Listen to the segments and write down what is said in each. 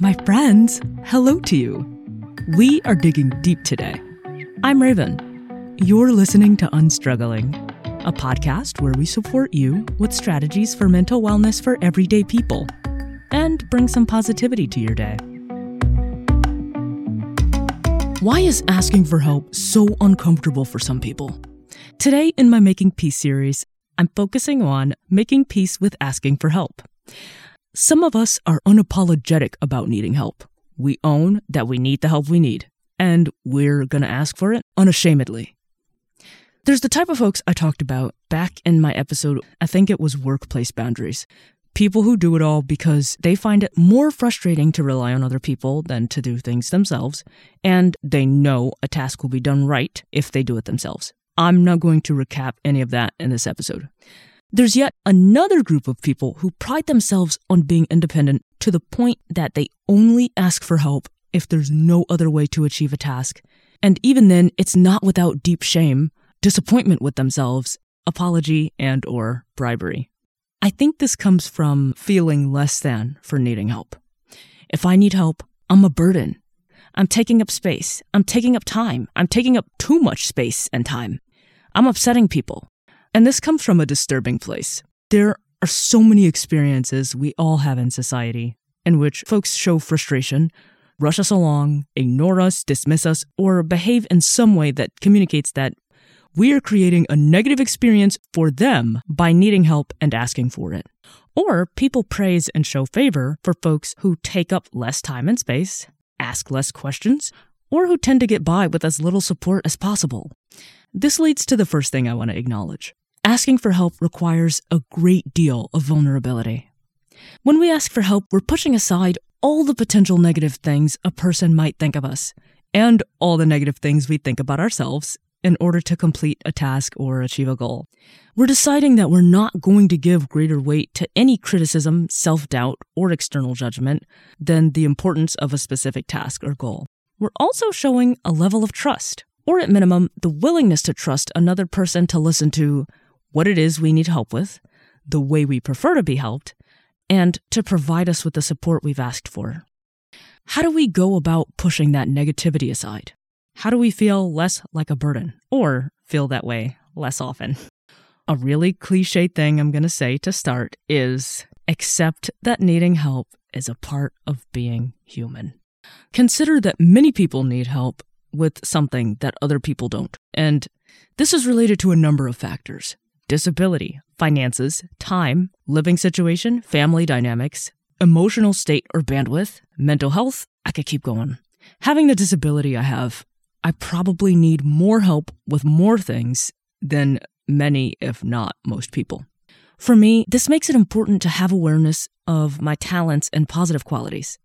My friends, hello to you. We are digging deep today. I'm Raven. You're listening to Unstruggling, a podcast where we support you with strategies for mental wellness for everyday people and bring some positivity to your day. Why is asking for help so uncomfortable for some people? Today, in my Making Peace series, I'm focusing on making peace with asking for help. Some of us are unapologetic about needing help. We own that we need the help we need, and we're going to ask for it unashamedly. There's the type of folks I talked about back in my episode, I think it was workplace boundaries. People who do it all because they find it more frustrating to rely on other people than to do things themselves, and they know a task will be done right if they do it themselves. I'm not going to recap any of that in this episode. There's yet another group of people who pride themselves on being independent to the point that they only ask for help if there's no other way to achieve a task. And even then, it's not without deep shame, disappointment with themselves, apology, and or bribery. I think this comes from feeling less than for needing help. If I need help, I'm a burden. I'm taking up space. I'm taking up time. I'm taking up too much space and time. I'm upsetting people. And this comes from a disturbing place. There are so many experiences we all have in society in which folks show frustration, rush us along, ignore us, dismiss us, or behave in some way that communicates that we are creating a negative experience for them by needing help and asking for it. Or people praise and show favor for folks who take up less time and space, ask less questions, or who tend to get by with as little support as possible. This leads to the first thing I want to acknowledge. Asking for help requires a great deal of vulnerability. When we ask for help, we're pushing aside all the potential negative things a person might think of us, and all the negative things we think about ourselves in order to complete a task or achieve a goal. We're deciding that we're not going to give greater weight to any criticism, self doubt, or external judgment than the importance of a specific task or goal. We're also showing a level of trust, or at minimum, the willingness to trust another person to listen to what it is we need help with, the way we prefer to be helped, and to provide us with the support we've asked for. How do we go about pushing that negativity aside? How do we feel less like a burden or feel that way less often? A really cliche thing I'm going to say to start is accept that needing help is a part of being human. Consider that many people need help with something that other people don't. And this is related to a number of factors disability, finances, time, living situation, family dynamics, emotional state or bandwidth, mental health. I could keep going. Having the disability I have I probably need more help with more things than many, if not most people. For me, this makes it important to have awareness of my talents and positive qualities.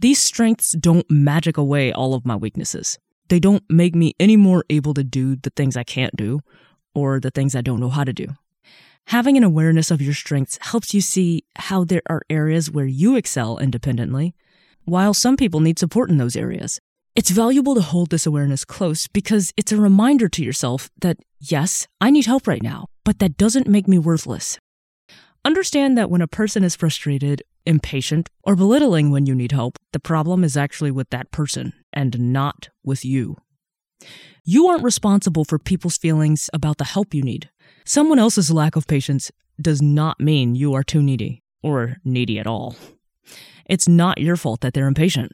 These strengths don't magic away all of my weaknesses. They don't make me any more able to do the things I can't do or the things I don't know how to do. Having an awareness of your strengths helps you see how there are areas where you excel independently, while some people need support in those areas. It's valuable to hold this awareness close because it's a reminder to yourself that, yes, I need help right now, but that doesn't make me worthless. Understand that when a person is frustrated, impatient, or belittling when you need help, the problem is actually with that person and not with you. You aren't responsible for people's feelings about the help you need. Someone else's lack of patience does not mean you are too needy or needy at all. It's not your fault that they're impatient.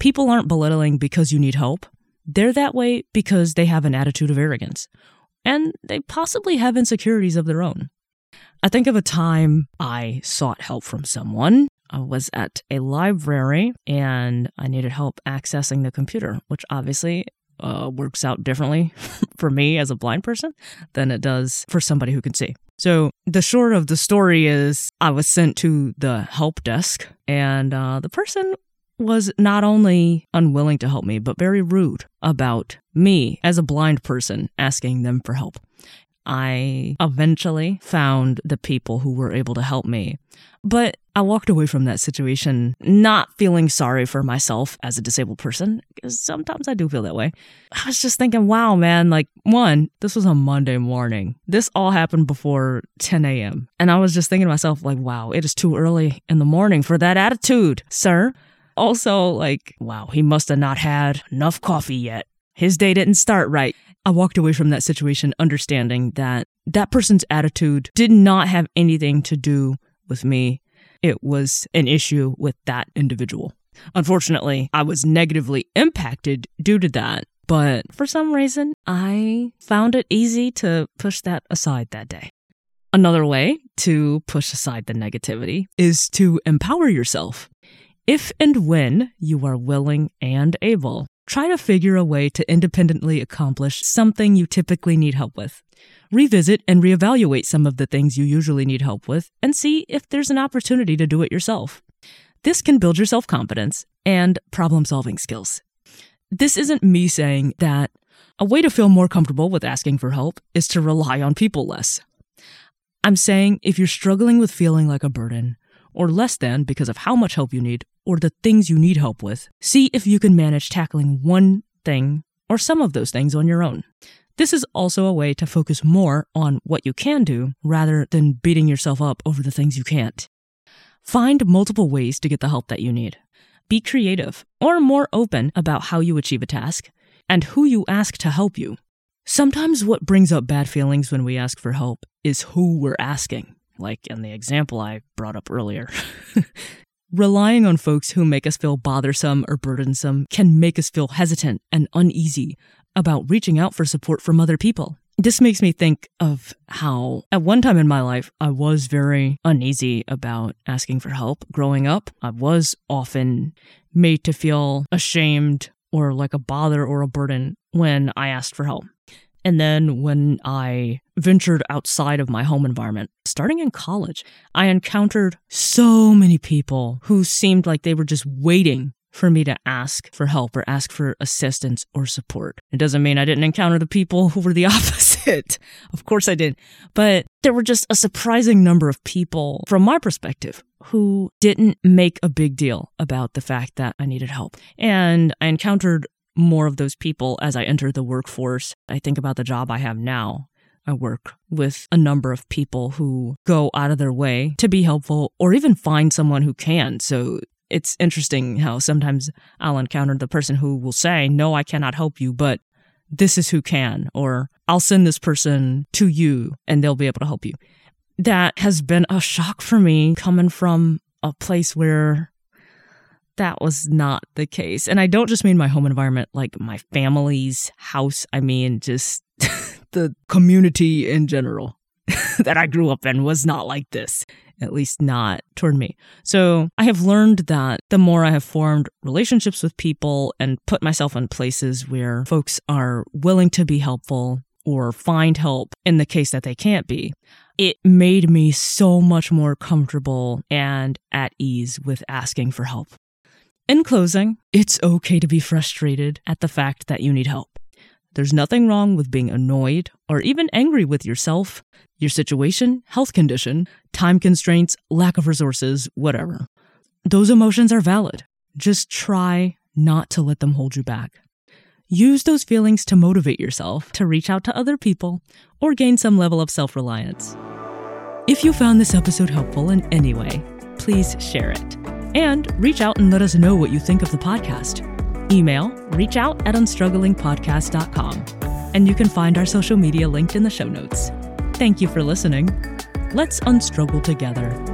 People aren't belittling because you need help. They're that way because they have an attitude of arrogance. And they possibly have insecurities of their own. I think of a time I sought help from someone. I was at a library and I needed help accessing the computer, which obviously uh, works out differently for me as a blind person than it does for somebody who can see. So, the short of the story is I was sent to the help desk, and uh, the person was not only unwilling to help me, but very rude about me as a blind person asking them for help. I eventually found the people who were able to help me. But I walked away from that situation not feeling sorry for myself as a disabled person, because sometimes I do feel that way. I was just thinking, wow, man, like, one, this was a Monday morning. This all happened before 10 a.m. And I was just thinking to myself, like, wow, it is too early in the morning for that attitude, sir. Also, like, wow, he must have not had enough coffee yet. His day didn't start right. I walked away from that situation understanding that that person's attitude did not have anything to do with me. It was an issue with that individual. Unfortunately, I was negatively impacted due to that, but for some reason, I found it easy to push that aside that day. Another way to push aside the negativity is to empower yourself. If and when you are willing and able, try to figure a way to independently accomplish something you typically need help with. Revisit and reevaluate some of the things you usually need help with and see if there's an opportunity to do it yourself. This can build your self confidence and problem solving skills. This isn't me saying that a way to feel more comfortable with asking for help is to rely on people less. I'm saying if you're struggling with feeling like a burden, or less than because of how much help you need, or the things you need help with, see if you can manage tackling one thing or some of those things on your own. This is also a way to focus more on what you can do rather than beating yourself up over the things you can't. Find multiple ways to get the help that you need. Be creative or more open about how you achieve a task and who you ask to help you. Sometimes what brings up bad feelings when we ask for help is who we're asking, like in the example I brought up earlier. Relying on folks who make us feel bothersome or burdensome can make us feel hesitant and uneasy about reaching out for support from other people. This makes me think of how, at one time in my life, I was very uneasy about asking for help. Growing up, I was often made to feel ashamed or like a bother or a burden when I asked for help. And then when I ventured outside of my home environment, starting in college, I encountered so many people who seemed like they were just waiting for me to ask for help or ask for assistance or support. It doesn't mean I didn't encounter the people who were the opposite. of course I did. But there were just a surprising number of people, from my perspective, who didn't make a big deal about the fact that I needed help. And I encountered more of those people as I enter the workforce. I think about the job I have now. I work with a number of people who go out of their way to be helpful or even find someone who can. So it's interesting how sometimes I'll encounter the person who will say, No, I cannot help you, but this is who can, or I'll send this person to you and they'll be able to help you. That has been a shock for me coming from a place where that was not the case. And I don't just mean my home environment, like my family's house. I mean, just the community in general that I grew up in was not like this at least not toward me. So I have learned that the more I have formed relationships with people and put myself in places where folks are willing to be helpful or find help in the case that they can't be, it made me so much more comfortable and at ease with asking for help. In closing, it's okay to be frustrated at the fact that you need help. There's nothing wrong with being annoyed or even angry with yourself, your situation, health condition, time constraints, lack of resources, whatever. Those emotions are valid. Just try not to let them hold you back. Use those feelings to motivate yourself to reach out to other people or gain some level of self reliance. If you found this episode helpful in any way, please share it. And reach out and let us know what you think of the podcast. Email reach out at unstrugglingpodcast.com, and you can find our social media linked in the show notes. Thank you for listening. Let's unstruggle together.